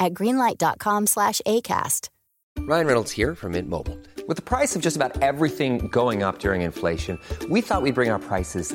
at greenlight.com slash ACAST. Ryan Reynolds here from Mint Mobile. With the price of just about everything going up during inflation, we thought we'd bring our prices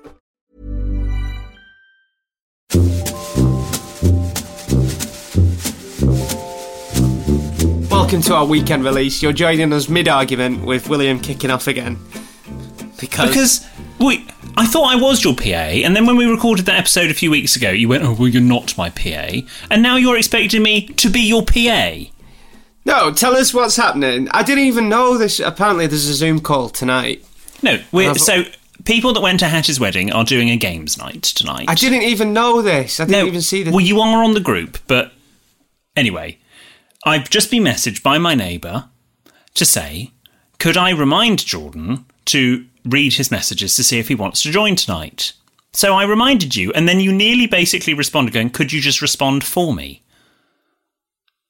Welcome to our weekend release. You're joining us mid argument with William kicking off again. Because, Because wait, I thought I was your PA, and then when we recorded that episode a few weeks ago, you went, "Oh, well, you're not my PA," and now you're expecting me to be your PA. No, tell us what's happening. I didn't even know this. Apparently, there's a Zoom call tonight. No, we're, so people that went to Hatch's wedding are doing a games night tonight. I didn't even know this. I didn't no, even see this. Well, you are on the group, but anyway, I've just been messaged by my neighbour to say, could I remind Jordan to read his messages to see if he wants to join tonight? So I reminded you, and then you nearly basically responded, going, "Could you just respond for me?"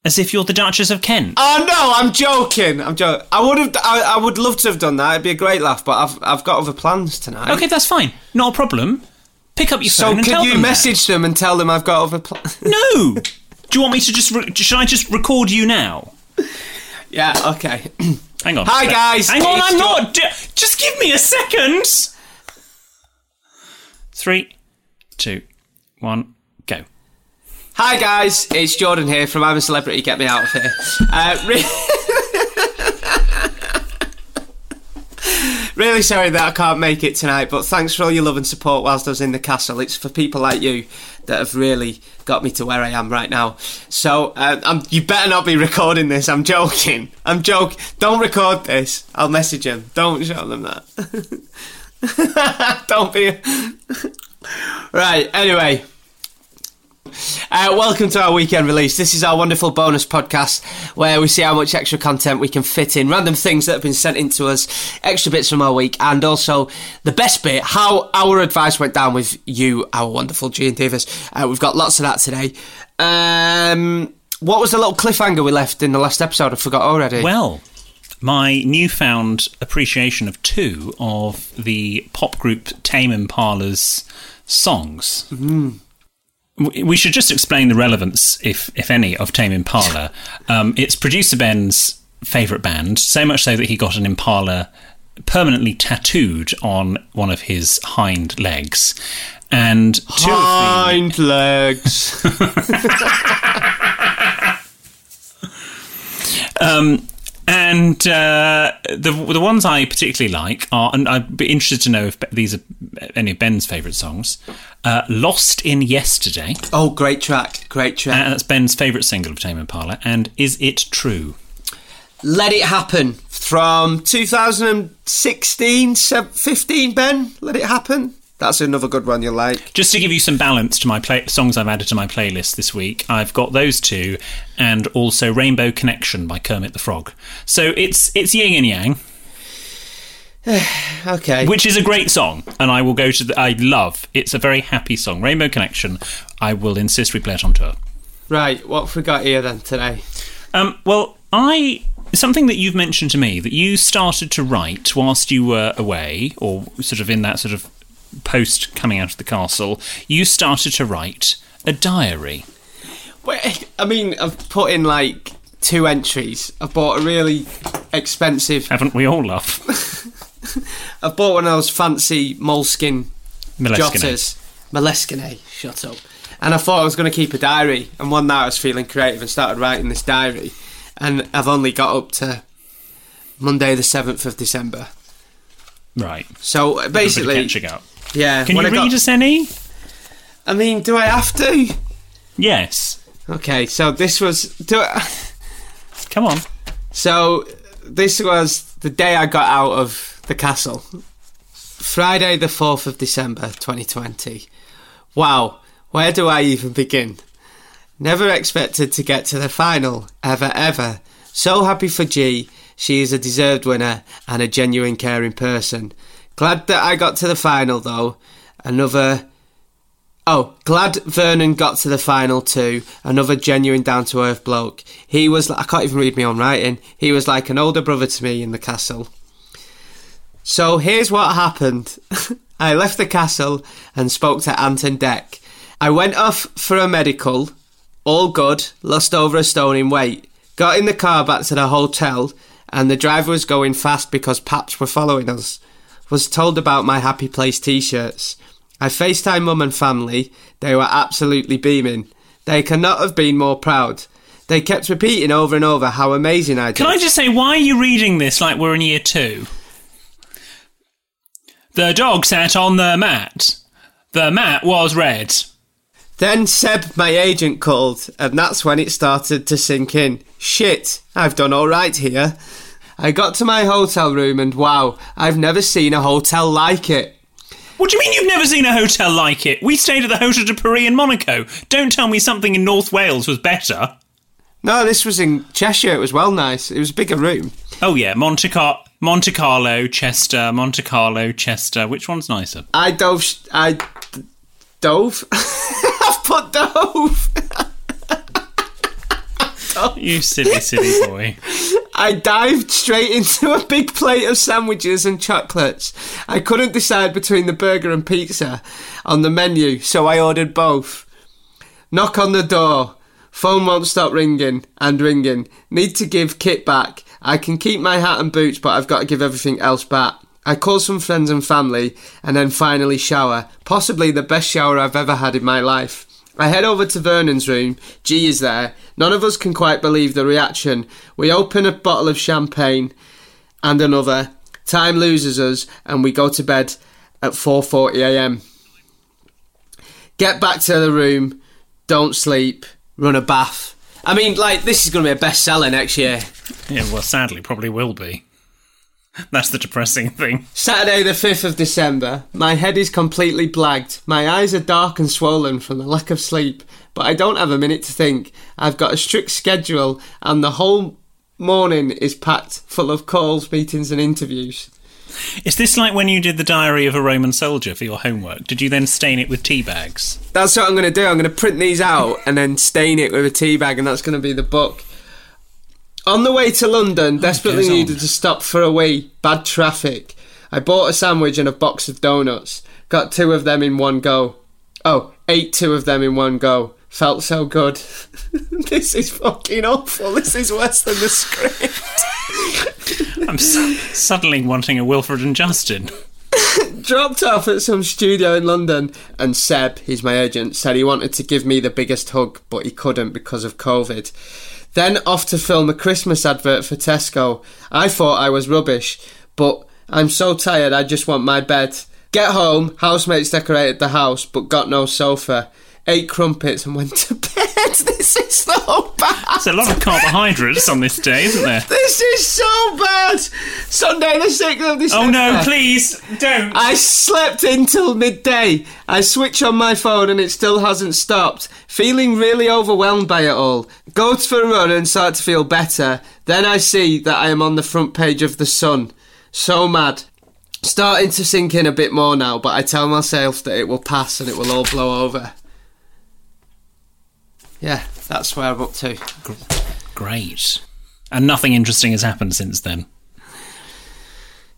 As if you're the Duchess of Kent. Oh no, I'm joking. I'm joking. I would have. I, I would love to have done that. It'd be a great laugh. But I've I've got other plans tonight. Okay, that's fine. Not a problem. Pick up your So phone So could tell you them that. message them and tell them I've got other plans? No. Do you want me to just? Re- should I just record you now? yeah. Okay. Hang on. Hi, guys. Hang on, I'm not. d- Just give me a second. Three, two, one, go. Hi guys, it's Jordan here from I'm a Celebrity. Get me out of here. Uh, re- really sorry that I can't make it tonight, but thanks for all your love and support whilst I was in the castle. It's for people like you that have really got me to where I am right now. So uh, you better not be recording this. I'm joking. I'm joking. Don't record this. I'll message him. Don't show them that. Don't be. right. Anyway. Uh, welcome to our weekend release. This is our wonderful bonus podcast where we see how much extra content we can fit in, random things that have been sent in to us, extra bits from our week, and also the best bit, how our advice went down with you, our wonderful G and Divas. Uh, we've got lots of that today. Um, what was the little cliffhanger we left in the last episode? I forgot already. Well, my newfound appreciation of two of the pop group Tame Impala's songs. Mm-hmm. We should just explain the relevance, if if any, of Tame Impala. Um, it's producer Ben's favourite band, so much so that he got an Impala permanently tattooed on one of his hind legs. And two of the, Hind legs. Um, and uh, the the ones I particularly like are, and I'd be interested to know if these are any of Ben's favourite songs. Uh, "Lost in Yesterday," oh, great track. Great track. and that's Ben's favourite single of Tame Impala. And "Is It True?" Let It Happen from 2016, 15, Ben. Let It Happen. That's another good one you'll like. Just to give you some balance to my play- songs I've added to my playlist this week, I've got those two, and also "Rainbow Connection" by Kermit the Frog. So it's it's yin and yang. Okay. which is a great song, and I will go to the. I love. It's a very happy song, Rainbow Connection. I will insist we play it on tour. right, what have we got here then today? Um, well, I something that you've mentioned to me that you started to write whilst you were away, or sort of in that sort of post coming out of the castle. You started to write a diary. Wait, eh, I mean, I've put in like two entries. I've bought a really expensive. Haven't we all, love? I've bought one of those fancy moleskin jotters. Moleskine. Shut up. And I thought I was going to keep a diary. And one night I was feeling creative and started writing this diary. And I've only got up to Monday, the 7th of December. Right. So uh, basically, catching up. yeah. Can you I got- read us any? I mean, do I have to? Yes. Okay, so this was. Do I, Come on. So this was the day I got out of the castle. Friday the 4th of December 2020. Wow, where do I even begin? Never expected to get to the final, ever, ever. So happy for G. She is a deserved winner and a genuine caring person. Glad that I got to the final though. Another Oh, glad Vernon got to the final too. Another genuine down to earth bloke. He was, I can't even read my own writing. He was like an older brother to me in the castle. So here's what happened. I left the castle and spoke to Ant and Dec. I went off for a medical, all good, lost over a stone in weight. Got in the car back to the hotel, and the driver was going fast because Paps were following us. Was told about my Happy Place t shirts. I FaceTime mum and family. They were absolutely beaming. They cannot have been more proud. They kept repeating over and over how amazing I did. Can I just say, why are you reading this like we're in year two? The dog sat on the mat. The mat was red. Then Seb, my agent, called, and that's when it started to sink in. Shit, I've done all right here. I got to my hotel room, and wow, I've never seen a hotel like it. What do you mean you've never seen a hotel like it? We stayed at the Hotel de Paris in Monaco. Don't tell me something in North Wales was better. No, this was in Cheshire. It was well nice. It was a bigger room. Oh yeah, Monte, Car- Monte Carlo, Chester, Monte Carlo, Chester. Which one's nicer? I dove. sh- I d- dove. I've put dove. You silly, silly boy. I dived straight into a big plate of sandwiches and chocolates. I couldn't decide between the burger and pizza on the menu, so I ordered both. Knock on the door. Phone won't stop ringing and ringing. Need to give kit back. I can keep my hat and boots, but I've got to give everything else back. I call some friends and family and then finally shower. Possibly the best shower I've ever had in my life. I head over to Vernon's room. G is there. None of us can quite believe the reaction. We open a bottle of champagne and another. Time loses us and we go to bed at 4:40 a.m. Get back to the room. Don't sleep. Run a bath. I mean, like this is going to be a bestseller next year. Yeah, well, sadly, probably will be. That's the depressing thing. Saturday, the 5th of December. My head is completely blagged. My eyes are dark and swollen from the lack of sleep, but I don't have a minute to think. I've got a strict schedule, and the whole morning is packed full of calls, meetings, and interviews. Is this like when you did the diary of a Roman soldier for your homework? Did you then stain it with tea bags? That's what I'm going to do. I'm going to print these out and then stain it with a tea bag, and that's going to be the book. On the way to London, oh, desperately needed to stop for a wee. Bad traffic. I bought a sandwich and a box of donuts. Got two of them in one go. Oh, ate two of them in one go. Felt so good. this is fucking awful. This is worse than the script. I'm su- suddenly wanting a Wilfred and Justin. dropped off at some studio in London, and Seb, he's my agent, said he wanted to give me the biggest hug, but he couldn't because of COVID. Then off to film a Christmas advert for Tesco. I thought I was rubbish, but I'm so tired I just want my bed. Get home, housemates decorated the house, but got no sofa. Ate crumpets and went to bed. This is so bad. There's a lot of carbohydrates on this day, isn't there? This is so bad. Sunday the 6th of December. Oh no, please don't. I slept until midday. I switch on my phone and it still hasn't stopped. Feeling really overwhelmed by it all. Go for a run and start to feel better. Then I see that I am on the front page of The Sun. So mad. Starting to sink in a bit more now, but I tell myself that it will pass and it will all blow over. Yeah, that's where I'm up to. Great. And nothing interesting has happened since then.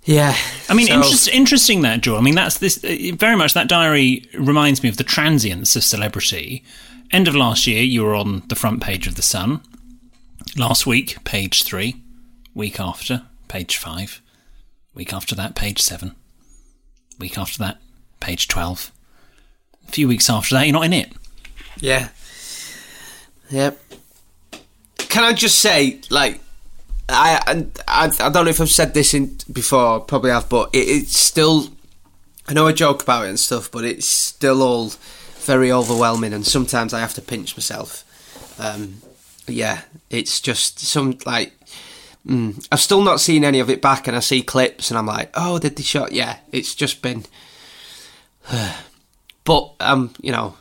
Yeah. I mean, so- interest, interesting that, Joe. I mean, that's this uh, very much. That diary reminds me of the transience of celebrity. End of last year, you were on the front page of the Sun. Last week, page three. Week after, page five. Week after that, page seven. Week after that, page twelve. A few weeks after that, you're not in it. Yeah. Yep. Can I just say, like, I, I I don't know if I've said this in before, probably have, but it, it's still. I know I joke about it and stuff, but it's still all very overwhelming, and sometimes I have to pinch myself. Um, yeah, it's just some like. Mm, I've still not seen any of it back, and I see clips, and I'm like, "Oh, did they shot?" Yeah, it's just been. but um, you know,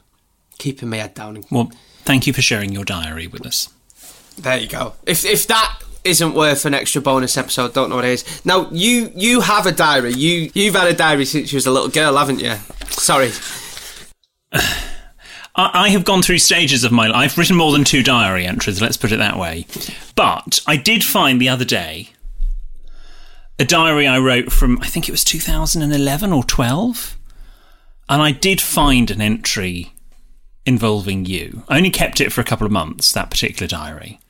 keeping my head down. And, Well, thank you for sharing your diary with us. there you go. If if that isn't worth an extra bonus episode, don't know what it is. Now you you have a diary. You you've had a diary since you was a little girl, haven't you? Sorry. I, have gone through stages of my life. I've written more than two diary entries, let's put it that way. But I did find the other day a diary I wrote from, I think it was 2011 or 12. And I did find an entry involving you. I only kept it for a couple of months, that particular diary.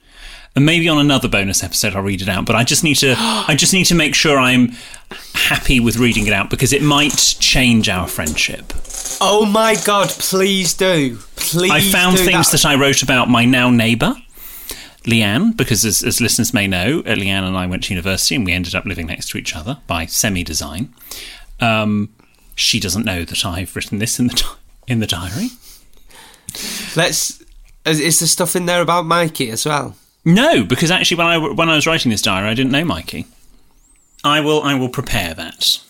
And maybe on another bonus episode I'll read it out, but I just need to I just need to make sure I'm happy with reading it out because it might change our friendship. Oh my god! Please do. Please. I found things that. I wrote about my now neighbour, Leanne, because as, as listeners may know, uh, Leanne and I went to university and we ended up living next to each other by semi design. Um, she doesn't know that I've written this in the di- in the diary. Let's. Is, there stuff in there about Mikey as well? No, because actually, when I when I was writing this diary, I didn't know Mikey. I will I will prepare that.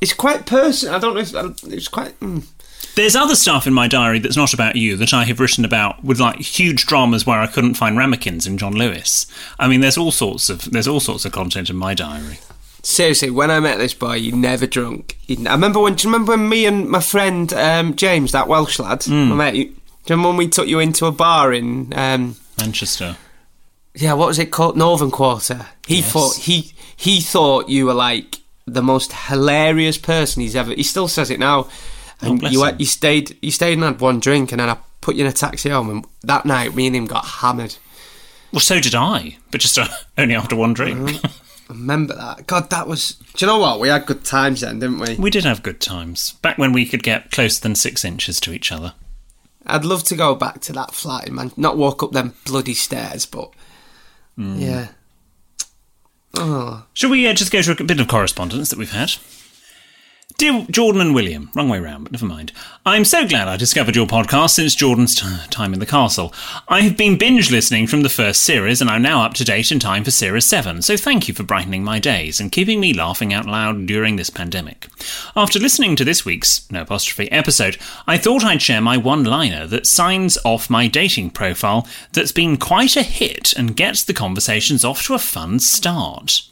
It's quite personal. I don't know if it's quite. Mm. There's other stuff in my diary that's not about you that I have written about with like huge dramas where I couldn't find ramekins in John Lewis. I mean, there's all sorts of there's all sorts of content in my diary. Seriously, when I met this boy, you never drunk. I remember when. Do you remember when me and my friend um, James, that Welsh lad, my mate? Do you remember when we took you into a bar in? Um, Manchester. yeah, what was it called? Northern Quarter. He Yes. thought he he thought you were like the most hilarious person he's ever. He still says it now. And bless you him. you stayed you stayed and had one drink, and then I put you in a taxi home. And that night, me and him got hammered. Well, so did I, but just uh, only after one drink. I remember that. God, that was. Do you know what? We had good times then, didn't we? we did have good times back when we could get closer than six inches to each other. I'd love to go back to that flat in Man. Not walk up them bloody stairs, but yeah. Oh, Shall we uh, just go to a bit of correspondence that we've had? Dear Jordan and William, wrong way round, but never mind. I'm so glad I discovered your podcast since Jordan's t- time in the castle. I have been binge listening from the first series and I'm now up to date in time for series 7, so thank you for brightening my days and keeping me laughing out loud during this pandemic. After listening to this week's, no apostrophe, episode, I thought I'd share my one liner that signs off my dating profile that's been quite a hit and gets the conversations off to a fun start.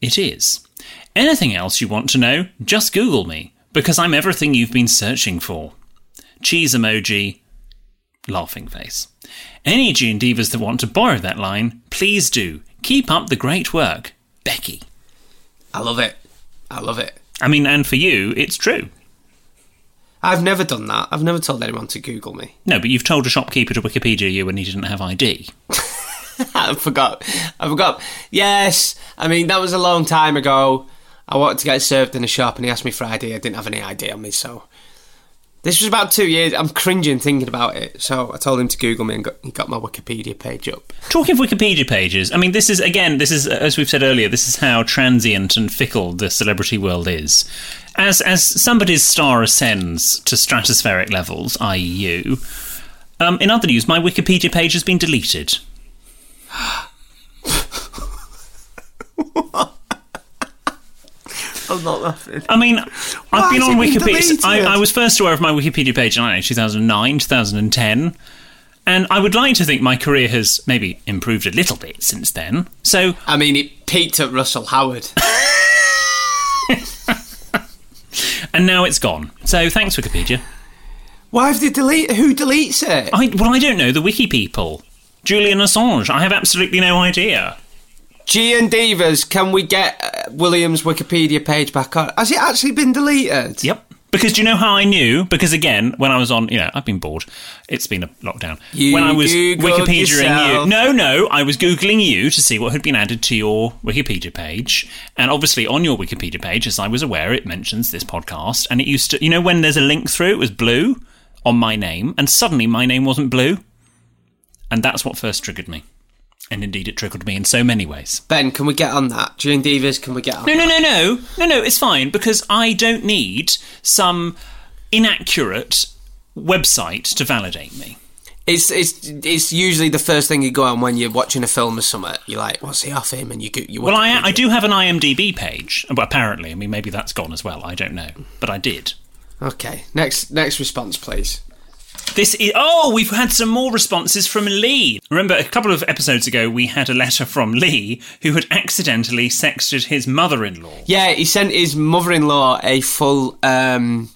It is. Anything else you want to know, just Google me, because I'm everything you've been searching for. Cheese emoji, laughing face. Any G and Divas that want to borrow that line, please do. Keep up the great work. Becky. I love it. I love it. I mean, and for you, it's true. I've never done that. I've never told anyone to Google me. No, but you've told a shopkeeper to Wikipedia you when he didn't have ID. I forgot. I forgot. Yes. I mean, that was a long time ago. I wanted to get served in a shop and he asked me for ID. I didn't have any ID on me, so. This was about two years. I'm cringing thinking about it. So I told him to Google me and got, he got my Wikipedia page up. Talking of Wikipedia pages, I mean, this is, again, this is, as we've said earlier, this is how transient and fickle the celebrity world is. As, as somebody's star ascends to stratospheric levels, i.e., you, um, in other news, my Wikipedia page has been deleted. I'm not laughing. I mean, I've Why been on Wikipedia. I. I was first aware of my Wikipedia page in I don't know, 2009, 2010. And I would like to think my career has maybe improved a little bit since then. So I mean, it peaked at Russell Howard. and now it's gone. So thanks, Wikipedia. Why have they deleted? Who deletes it? I well, I don't know the wiki people. Julian Assange. I have absolutely no idea. G and Divas, can we get uh, William's Wikipedia page back on? Has it actually been deleted? Yep. Because do you know how I knew? Because again, when I was on, you know, I've been bored. It's been a lockdown. You when I was Wikipediaing yourself. you, no, no, I was googling you to see what had been added to your Wikipedia page, and obviously on your Wikipedia page, as I was aware, it mentions this podcast, and it used to, you know, when there's a link through, it was blue on my name, and suddenly my name wasn't blue, and that's what first triggered me. And indeed, it trickled me in so many ways. Ben, can we get on that? June Divas, can we get on No, no, no, no, no, no. It's fine because I don't need some inaccurate website to validate me. It's it's it's usually the first thing you go on when you're watching a film or something. You're like, "What's he off him?" And you go, you. Well, I. I do have an IMDb page. Well, apparently, I mean, maybe that's gone as well. I don't know, but I did. Okay, next next response, please. This is oh, we've had some more responses from Lee. Remember, a couple of episodes ago, we had a letter from Lee who had accidentally sexted his mother-in-law. Yeah, he sent his mother-in-law a full um,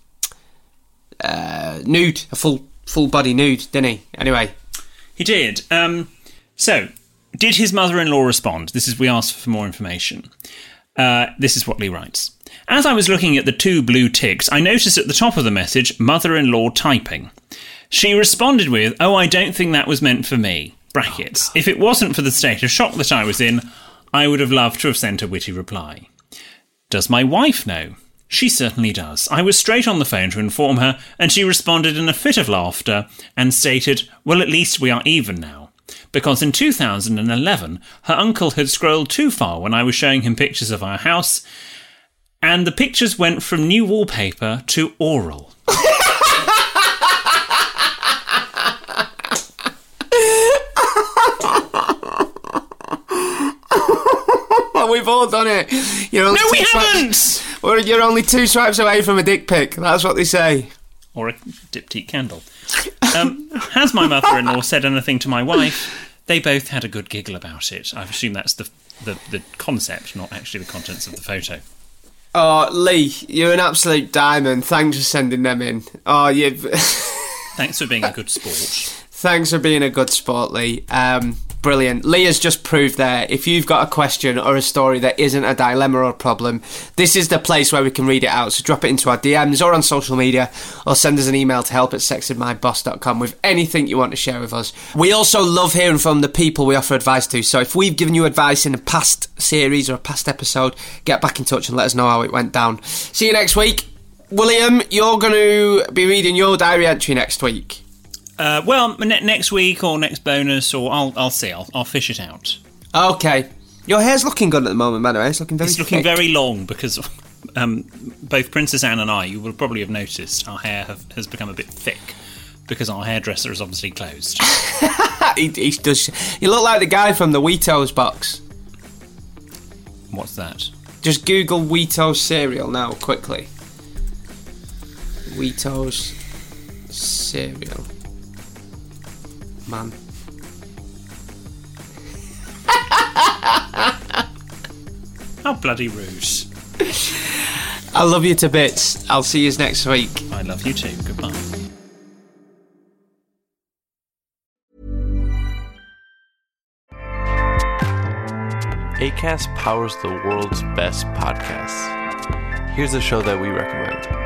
uh, nude, a full full body nude, didn't he? Anyway, He did. Um, so, did his mother-in-law respond? This is we asked for more information. Uh, this is what Lee writes. As I was looking at the two blue ticks, I noticed at the top of the message, mother-in-law typing. She responded with, "Oh, I don't think that was meant for me." Brackets. Oh, if it wasn't for the state of shock that I was in, I would have loved to have sent a witty reply. Does my wife know? She certainly does. I was straight on the phone to inform her, and she responded in a fit of laughter and stated, Well, at least we are even now. Because in 2011, her uncle had scrolled too far when I was showing him pictures of our house, and the pictures went from new wallpaper to oral. well, we've all done it. You're only No, we two haven't! Well, you're only two swipes away from a dick pic. That's what they say. Or a diptyque candle. Um, has my mother in law said anything to my wife? They both had a good giggle about it. I assume that's the, the, the concept, not actually the contents of the photo. Oh, Lee, you're an absolute diamond. Thanks for sending them in. Oh, you. Thanks for being a good sport. Thanks for being a good sport, Lee. Um, brilliant. Lee has just proved there. If you've got a question or a story that isn't a dilemma or a problem, this is the place where we can read it out. So drop it into our DMs or on social media, or send us an email to help at sextedmyboss.com with anything you want to share with us. We also love hearing from the people we offer advice to. So if we've given you advice in a past series or a past episode, get back in touch and let us know how it went down. See you next week. William, you're going to be reading your diary entry next week. Uh, well, ne- next week or next bonus, or I'll, I'll see. I'll, I'll fish it out. Okay. Your hair's looking good at the moment, by the way. It's looking very It's looking thick. very long because um, both Princess Anne and I, you will probably have noticed, our hair have, has become a bit thick because our hairdresser is obviously closed. he, he does. You look like the guy from the Weetos box. What's that? Just Google Weetos cereal now, quickly. Weetos cereal. Man. How bloody rude. I love you to bits. I'll see you next week. I love you too. Goodbye. ACAST powers the world's best podcasts. Here's a show that we recommend.